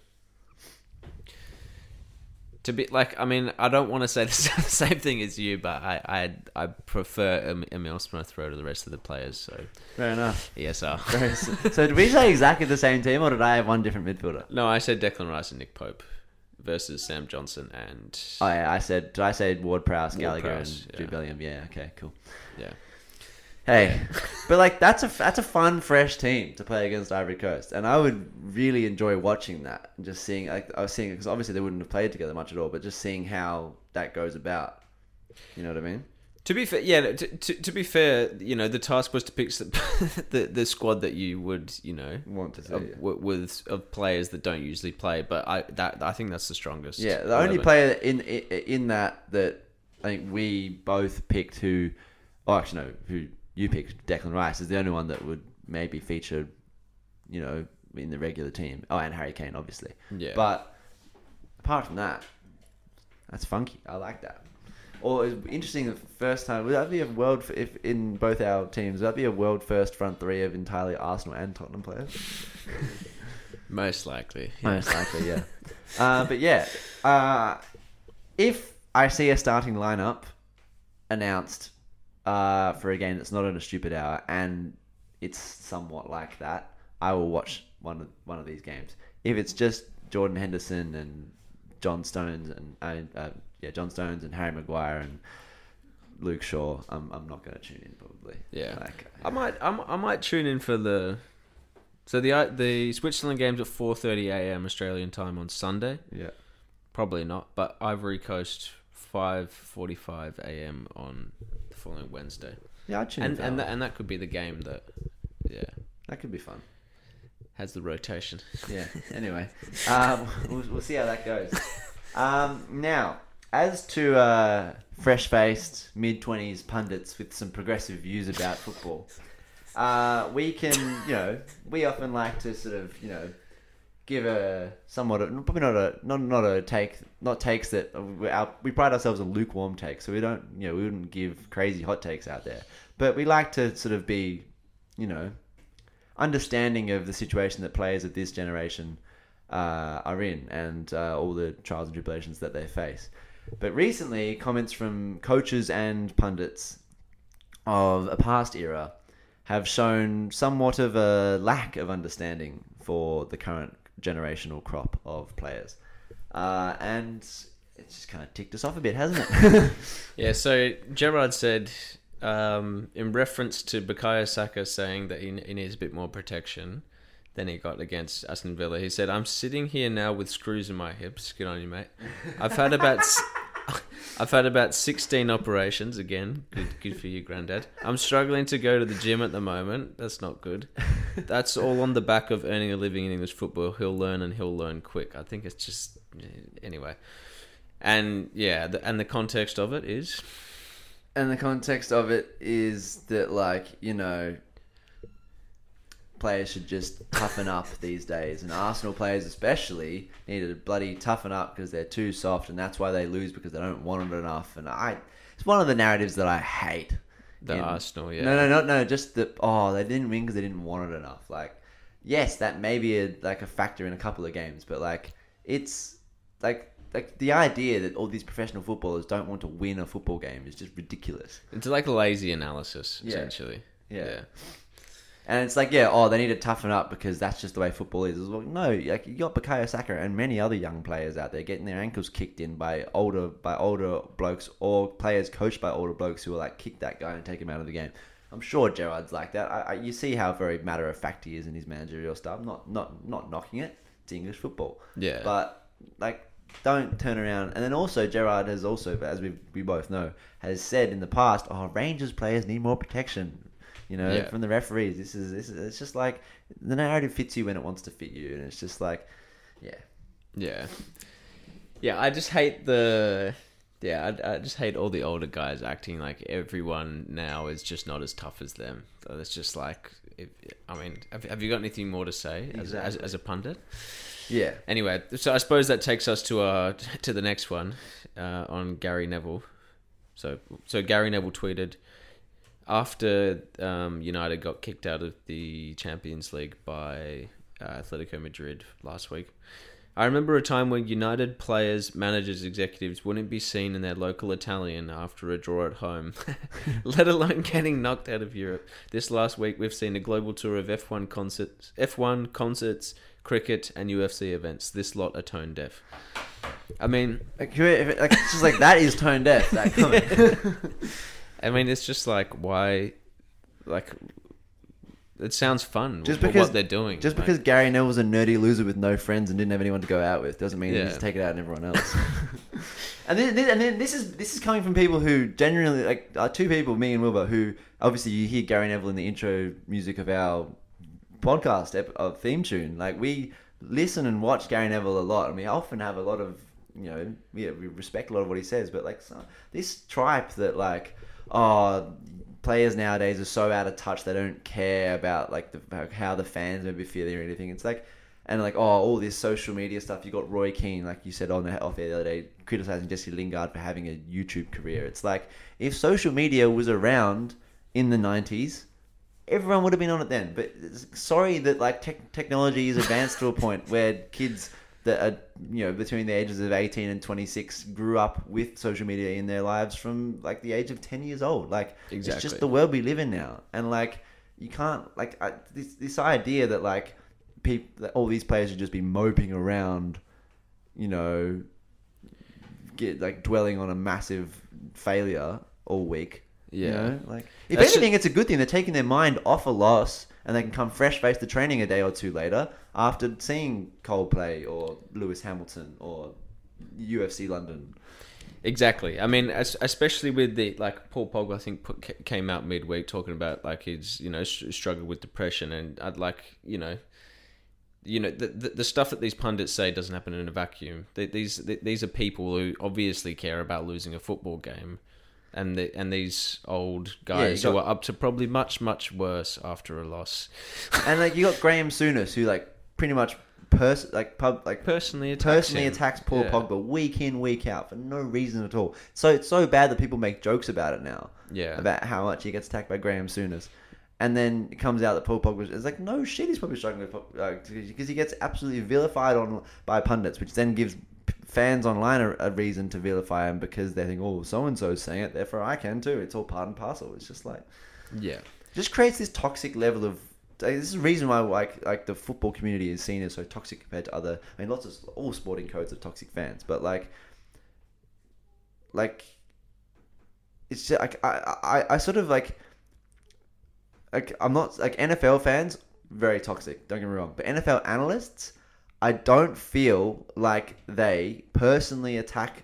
To be like, I mean, I don't want to say the same thing as you, but I I, I prefer Em- Emil Smith Rowe to the rest of the players. So Fair enough. ESR. Very s- so did we say exactly the same team, or did I have one different midfielder? no, I said Declan Rice and Nick Pope versus Sam Johnstone and Oh yeah, I said. Did I say Ward Prowse, Gallagher, Prowse, and yeah. Yeah. Okay. Cool. yeah. Hey, but like that's a that's a fun, fresh team to play against Ivory Coast, and I would really enjoy watching that and just seeing. Like I was seeing because obviously they wouldn't have played together much at all, but just seeing how that goes about. You know what I mean? To be fair, yeah. To, to, to be fair, you know, the task was to pick s- the the squad that you would, you know, Want to see? of, with of players that don't usually play. But I that I think that's the strongest. Yeah, the only 11. player in in in that that I think we both picked who, oh actually no, who you picked Declan Rice is the only one that would maybe feature, you know, in the regular team. Oh, and Harry Kane obviously. Yeah. But apart from that, that's funky. I like that. Or interesting. The first time would that be a world f- if in both our teams? Would that be a world first front three of entirely Arsenal and Tottenham players? most likely. Most likely, yeah. uh, but yeah, uh, if I see a starting lineup announced uh, for a game that's not at a stupid hour and it's somewhat like that, I will watch one of one of these games. If it's just Jordan Henderson and John Stones and uh, uh, yeah, John Stones and Harry Maguire and Luke Shaw, I'm I'm not going to tune in probably. Yeah. like I might I, might- I might tune in for the so the uh, the Switzerland games at 4:30 a.m. Australian time on Sunday. yeah. Probably not, but Ivory Coast 5:45 a.m. on the following Wednesday. Yeah, I'd tune And and that. that, and that could be the game that yeah, that could be fun. has the rotation. Yeah. Anyway, um, we'll, we'll see how that goes. Um, now, as to uh, fresh-faced mid twenties pundits with some progressive views about football, uh, we can, you know, we often like to sort of, you know, give a somewhat, a, probably not a, not not a take, not takes that we, our, we pride ourselves on lukewarm takes, so we don't, you know, we wouldn't give crazy hot takes out there, but we like to sort of be, you know, understanding of the situation that players of this generation uh, are in and uh, all the trials and tribulations that they face. But recently, comments from coaches and pundits of a past era have shown somewhat of a lack of understanding for the current generational crop of players. Uh, and it's just kind of ticked us off a bit, hasn't it? Yeah, so Gerrard said um, in reference to Bukayo Saka saying that he, he needs a bit more protection, than he got against Aston Villa. He said, "I'm sitting here now with screws in my hips. Good on you, mate. I've had about." I've had about 16 operations again. Good, good for you, Grandad. I'm struggling to go to the gym at the moment. That's not good. That's all on the back of earning a living in English football. He'll learn and he'll learn quick. I think it's just eh, anyway. And yeah, the, and the context of it is And the context of it is that, like, you know, players should just toughen up these days. And Arsenal players, especially, need to bloody toughen up because they're too soft, and that's why they lose because they don't want it enough. And I, it's one of the narratives that I hate. the in- Arsenal. Yeah, No, no, no, no. Just that. Oh, they didn't win because they didn't want it enough. Like, yes, that may be a, like a factor in a couple of games, but like, it's like like the idea that all these professional footballers don't want to win a football game is just ridiculous. It's like lazy analysis, Yeah. essentially. Yeah. And it's like, yeah, oh, they need to toughen up because that's just the way football is. It's like, no, like you got Bukayo Saka and many other young players out there getting their ankles kicked in by older by older blokes or players coached by older blokes who are like kick that guy and take him out of the game. I'm sure Gerrard's like that. I, I, you see how very matter of fact he is in his managerial stuff. Not not not knocking it. It's English football. Yeah. But like, don't turn around. And then also Gerrard has also, as we we both know, has said in the past, oh, Rangers players need more protection. You know, Yeah. from the referees. This is this is. It's just like the narrative fits you when it wants to fit you, and it's just like, yeah. Yeah. Yeah, I just hate the. Yeah, I, I just hate all the older guys acting like everyone now is just not as tough as them. So it's just like, if, I mean, have, have you got anything more to say as, as, as a pundit? Yeah. Anyway, so I suppose that takes us to uh to the next one uh, on Gary Neville. So so Gary Neville tweeted after um, United got kicked out of the Champions League by uh, Atletico Madrid last week. I remember a time when United players, managers, executives wouldn't be seen in their local Italian after a draw at home, let alone getting knocked out of Europe. This last week, we've seen a global tour of F1 concerts, F1 concerts, cricket, and UFC events. This lot are tone deaf. I mean, Like, if it- like, it's just like that is tone deaf. That comment. I mean, it's just like why, like, it sounds fun. Just Just because- what they're doing. Just like- because Gary Neville's a nerdy loser with no friends and didn't have anyone to go out with doesn't mean he Yeah. needs to take it out on everyone else. and then, and then this is this is coming from people who genuinely like uh, two people, me and Wilbur, who obviously you hear Gary Neville in the intro music of our podcast ep- of theme tune. Like we listen and watch Gary Neville a lot, and we often have a lot of you know yeah we respect a lot of what he says, but like so, this tripe that like oh players nowadays are so out of touch they don't care about like the, how the fans may be feeling or anything. It's like and like oh all this social media stuff. You got Roy Keane, like you said on the off air the other day, criticizing Jesse Lingard for having a YouTube career. It's like if social media was around in the nineties, everyone would have been on it then. But sorry that like tech technology is advanced to a point where kids that are you know between the ages of 18 and 26 grew up with social media in their lives from like the age of 10 years old like it's just the world we live in now and like you can't like I, this this idea that like people that all these players should just be moping around you know get like dwelling on a massive failure all week you Yeah. know, like if That's anything, it's a good thing. They're taking their mind off a loss, and they can come fresh faced to training a day or two later after seeing Coldplay or Lewis Hamilton or UFC London. Exactly. I mean, es- especially with the like Paul Pogba, I think put, came out midweek talking about like he's you know str- struggled with depression, and I'd like you know, you know the, the the stuff that these pundits say doesn't happen in a vacuum. They, these th these are people who obviously care about losing a football game, and the, and these old guys you who got- are up to probably much much worse after a loss. and like you got Graham Souness, who like pretty much pers- like pub like Personally, attacks personally him. attacks Paul Yeah. Pogba week in week out for no reason at all. So it's so bad that people make jokes about it now. Yeah. about how much he gets attacked by Graham Souness. And then it comes out that Paul Pogba is like, no shit, he's probably struggling with uh, because he gets absolutely vilified on by pundits, which then gives fans online a, a reason to vilify him because they think, oh, so and so's saying it, therefore I can too. It's all part and parcel. It's just like Yeah. just creates this toxic level of. like, This is the reason why like like the football community is seen as so toxic compared to other. I mean, lots of all sporting codes are toxic fans, but like, like, it's just like I I, I sort of like like I'm not like NFL fans very toxic. Don't get me wrong, but NFL analysts, I don't feel like they personally attack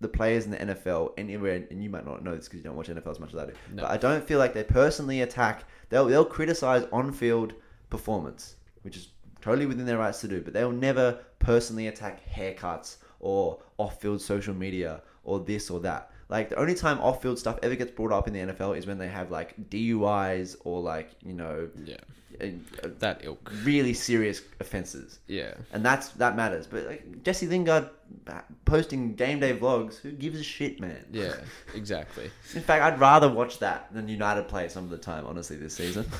the players in the NFL anywhere. And you might not know this because you don't watch NFL as much as I do. No. But I don't feel like they personally attack. They'll they'll criticize on-field performance, which is totally within their rights to do. But they'll never personally attack haircuts or off-field social media or this or that. Like the only time off-field stuff ever gets brought up in the NFL is when they have like DUIs or like you know Yeah, that ilk. really serious offenses, Yeah, and that's that matters. But like Jesse Lingard uh, posting game day vlogs, who gives a shit, man? yeah, exactly. In fact, I'd rather watch that than United play some of the time. Honestly, this season.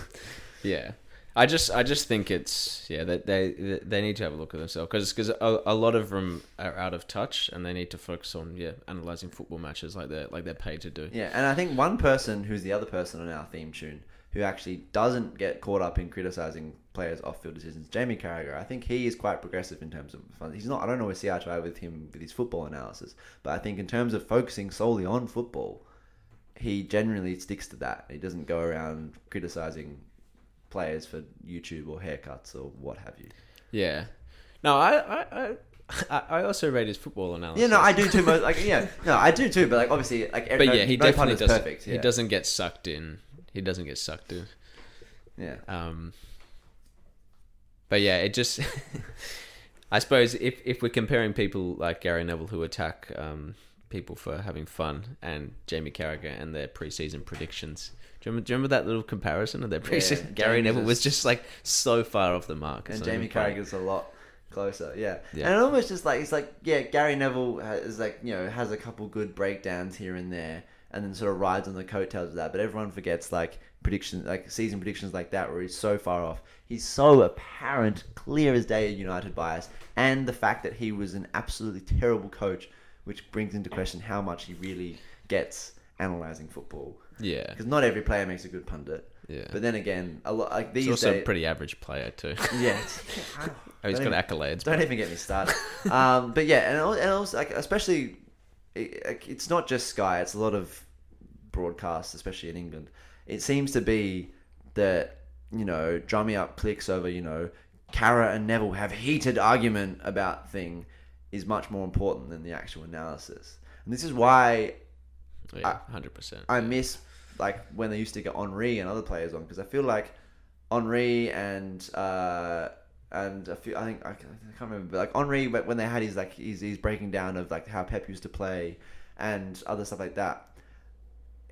Yeah, I just I just think it's yeah that they they need to have a look at themselves because because a, a lot of them are out of touch and they need to focus on yeah analyzing football matches like they're like they're paid to do. Yeah, and I think one person who's the other person on our theme tune who actually doesn't get caught up in criticizing players' off-field decisions, Jamie Carragher. I think he is quite progressive in terms of. He's not. I don't always see eye to eye with him with his football analysis, but I think in terms of focusing solely on football, he generally sticks to that. He doesn't go around criticizing players for YouTube or haircuts or what have you. Yeah. No, I I I, I also rate his football analysis. Yeah, no, I do too. Most like, yeah, no, I do too. But like, obviously, like, But no, yeah, he no definitely doesn't. perfect. He doesn't get sucked in. He doesn't get sucked in. Yeah, Um, but yeah, it just. I suppose if if we're comparing people like Gary Neville who attack um, people for having fun and Jamie Carragher and their preseason predictions. Do you remember, do you remember that little comparison of their preseason? Gary Jamie's Neville was just like so far off the mark. and Jamie funny. Carragher's a lot closer. Yeah. Yeah. and it almost just like it's like yeah, Gary Neville is like you know has a couple good breakdowns here and there, and then sort of rides on the coattails of that. But everyone forgets like predictions, like season predictions like that, where he's so far off. He's so apparent, clear as day, United bias, and the fact that he was an absolutely terrible coach, which brings into question how much he really gets analyzing football. Yeah, Because not every player makes a good pundit. yeah. But then again, a lot like these He's also days, a pretty average player too. yeah. Oh, he's got accolades. Don't but- even get me started. um, but yeah, and and also like especially, it, it's not just Sky. It's a lot of broadcasts, especially in England. It seems to be that you know drumming up clicks over you know Carra and Neville have heated argument about thing is much more important than the actual analysis. And this is why Yeah, hundred percent. I miss like when they used to get Henry and other players on because I feel like Henry and uh, and a few I think I, can't- I can't remember but like Henry but when they had his like his, his breaking down of like how Pep used to play and other stuff like that.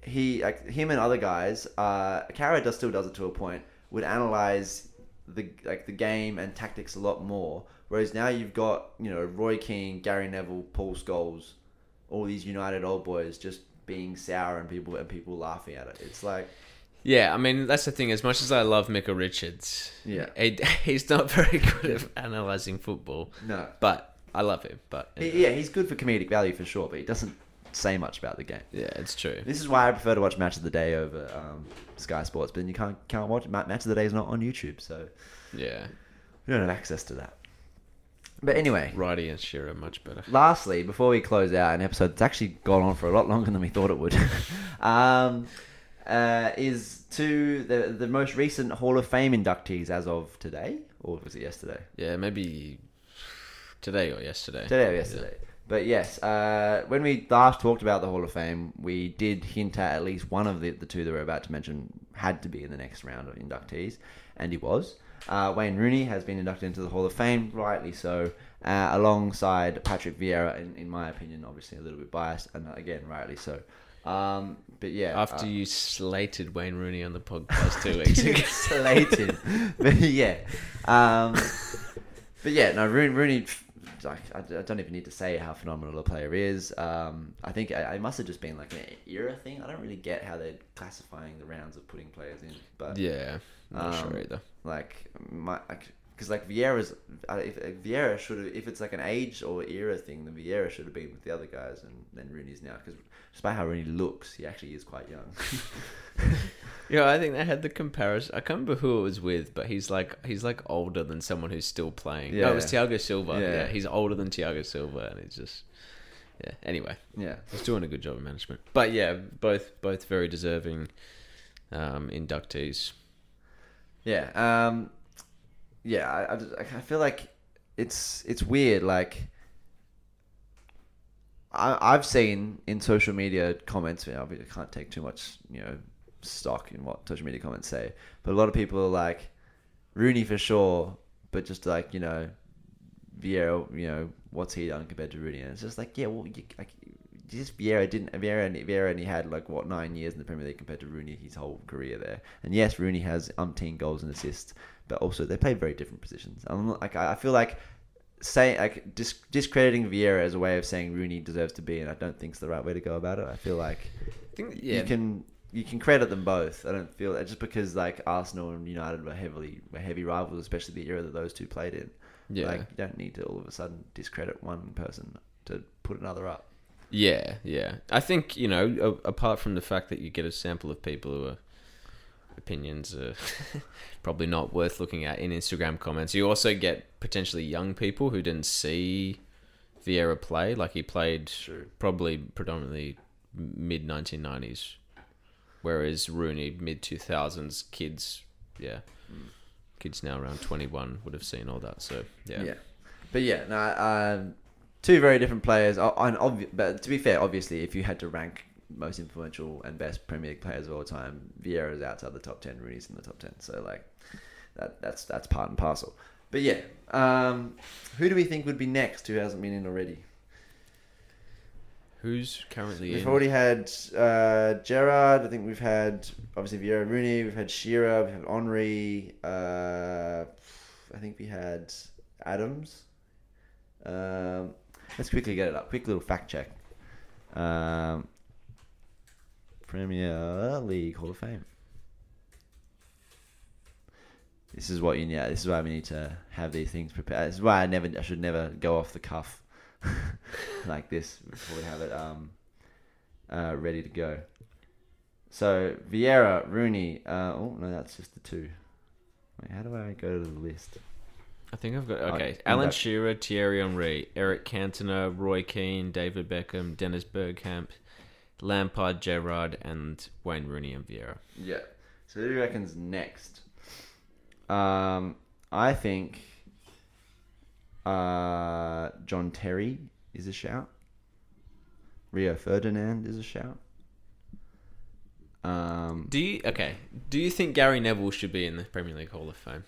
He like him and other guys. Uh, Carra does still does it to a point. Would analyze the like the game and tactics a lot more. Whereas now you've got you know Roy Keane, Gary Neville, Paul Scholes, all these United old boys just being sour and people and people laughing at it. It's like Yeah, I mean that's the thing. As much as I love Micah Richards, Yeah. he, he's not very good at analyzing football. no, But I love him. But he, yeah, he's good for comedic value for sure, but he doesn't say much about the game. yeah, it's true. This is why I prefer to watch Match of the Day over um, Sky Sports, but then you can't can't watch Match of the Day is not on YouTube, so Yeah, we don't have access to that. But anyway, Wrighty and Shearer much better. lastly, before we close out an episode that's actually gone on for a lot longer than we thought it would, um, uh, is to the the most recent Hall of Fame inductees as of today, or was it yesterday? Yeah, maybe today or yesterday. Today or yesterday. But yes, uh, when we last talked about the Hall of Fame, we did hint at at least one of the, the two that we're about to mention had to be in the next round of inductees, and he was. Uh, Wayne Rooney has been inducted into the Hall of Fame, rightly so, uh, alongside Patrick Vieira, in, in my opinion, obviously a little bit biased, and uh, again, rightly so. Um, but yeah, After uh, you slated Wayne Rooney on the podcast two weeks ago. slated. but yeah, um, but yeah, no, Rooney. Rooney like, I, I don't even need to say how phenomenal a player is. Um, I think I, it must have just been like an era thing. I don't really get how they're classifying the rounds of putting players in, but Yeah, I'm not Um, sure either. Like my because like Vieira's uh, if if Vieira should have if it's like an age or era thing, then Vieira should have been with the other guys, and then Rooney's now because despite how Rooney looks, he actually is quite young. Yeah, I think they had the comparison. I can't remember who it was with, but he's like he's like older than someone who's still playing. Yeah, Yeah. it was Thiago Silva. Yeah. Yeah. he's older than Thiago Silva, and it's just yeah. Anyway, yeah. he's doing a good job of management. But yeah, both both very deserving um, inductees. Yeah. Um, yeah, I, I, I feel like it's it's weird. Like I, I've seen in social media comments. I can't take too much, you know, stock in what social media comments say, but a lot of people are like Rooney for sure, but just like you know, Vieira, you know, what's he done compared to Rooney? And it's just like, yeah, well, you, like, just Vieira didn't Vieira only, Vieira only had like what nine years in the Premier League compared to Rooney his whole career there. And yes, Rooney has umpteen goals and assists, but also they play very different positions. I'm not, like I feel like saying like dis- discrediting Vieira as a way of saying Rooney deserves to be, and I don't think it's the right way to go about it. I feel like I think yeah, you can you can credit them both. I don't feel that just because like Arsenal and United were heavily were heavy rivals, especially the era that those two played in. yeah, Like you don't need to all of a sudden discredit one person to put another up. Yeah, yeah. I think you know, a- apart from the fact that you get a sample of people who are opinions are probably not worth looking at in Instagram comments, you also get potentially young people who didn't see Vieira play. Like he played probably predominantly mid 1990s, whereas Rooney mid 2000s kids, yeah, kids now around 21 would have seen all that. So yeah, Yeah. But yeah, no, um, two very different players. On obvi- but to be fair, obviously, if you had to rank most influential and best Premier League players of all time, Vieira's outside the top ten. Rooney's in the top ten. So like, that that's that's part and parcel. But yeah, um, who do we think would be next? Who hasn't been in already? who's currently We've in? already had uh, Gerrard. I think we've had obviously Vieira, Rooney. We've had Shearer. We've had Henry. Uh, I think we had Adams. Um, let's quickly get it up. Quick little fact check. Um, Premier League Hall of Fame. This is what you need. This is why we need to have these things prepared. This is why I never, I should never go off the cuff like this before we have it um, uh, ready to go. So Vieira, Rooney. Uh, oh no, that's just the two. Wait, how do I go to the list? I think I've got okay. Alan Shearer, Thierry Henry, Eric Cantona, Roy Keane, David Beckham, Dennis Bergkamp, Lampard, Gerrard, and Wayne Rooney and Vieira. Yeah. So who reckons next? Um, I think uh, John Terry is a shout. Rio Ferdinand is a shout. Um, Do you okay? Do you think Gary Neville should be in the Premier League Hall of Fame?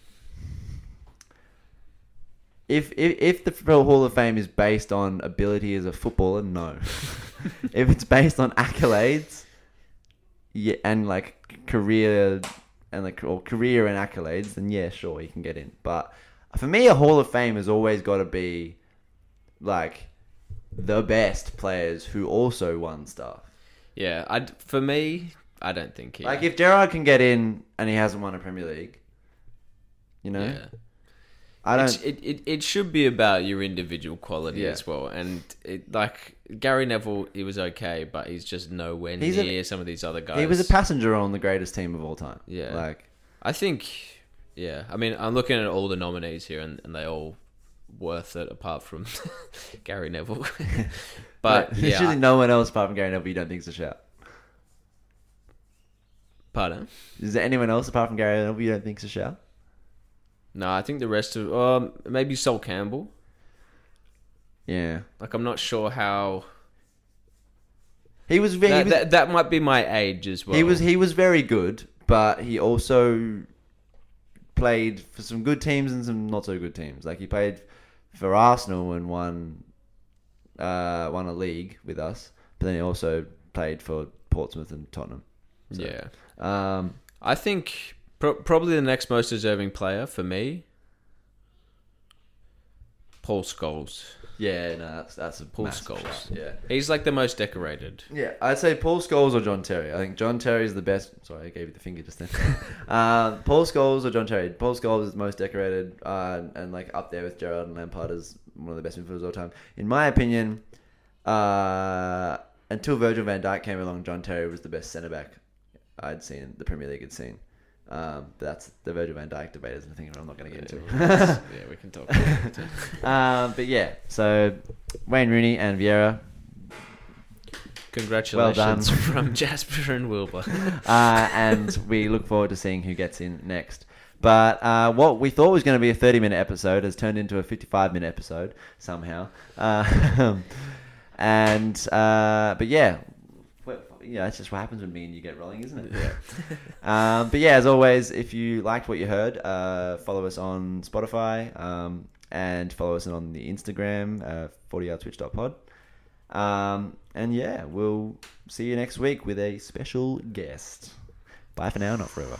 If, if if the Hall of Fame is based on ability as a footballer, no. if it's based on accolades, yeah, and like career and like or career and accolades, then yeah, sure, you can get in. But for me, a Hall of Fame has always got to be like the best players who also won stuff. Yeah, I for me, I don't think he. Like if Gerrard can get in and he hasn't won a Premier League, you know, yeah. I don't. It, it, it should be about your individual quality Yeah. as well. And it, like Gary Neville, he was okay, but he's just nowhere He's a- near some of these other guys. he was a passenger on the greatest team of all time. Yeah. like I think, yeah. I mean, I'm looking at all the nominees here, and, and they all worth it, apart from Gary Neville. but Right. yeah, literally no one else apart from Gary Neville you don't think is a shout. pardon. Is there anyone else apart from Gary Neville you don't think is a shout? No, I think the rest of um maybe Sol Campbell. Yeah, Like I'm not sure how he was. Very, that, that, that might be my age as well. he was he was very good, but he also played for some good teams and some not so good teams. Like he played for Arsenal and won uh, won a league with us, but then he also played for Portsmouth and Tottenham. So, yeah. Um, I think pro- probably the next most deserving player for me, Paul Scholes. yeah, no, that's that's a Paul massive Scholes. shout, Yeah. He's like the most decorated. Yeah, I'd say Paul Scholes or John Terry. I think John Terry is the best. Sorry, I gave you the finger just then. uh, Paul Scholes or John Terry. Paul Scholes is the most decorated uh, and like up there with Gerrard and Lampard as one of the best midfielders of all time. In my opinion, uh, until Virgil van Dijk came along, John Terry was the best centre back I'd seen, the Premier League had seen. Um, that's the Virgil van Dijk debate, is the thing that I'm not going to get into. yeah, we can talk. About it. um, but yeah, so Wayne Rooney and Vieira, Congratulations done. from Jasper and Wilbur. uh, and we look forward to seeing who gets in next. But uh, what we thought was going to be a 30 minute episode has turned into a 55 minute episode somehow. Uh, and, uh, but yeah. Yeah, that's just what happens when me and you get rolling, isn't it? Yeah. um, but yeah, as always, if you liked what you heard, uh, follow us on Spotify um, and follow us on the Instagram, uh, 40yardswitch.pod. Um, and yeah, we'll see you next week with a special guest. Bye for now, not forever.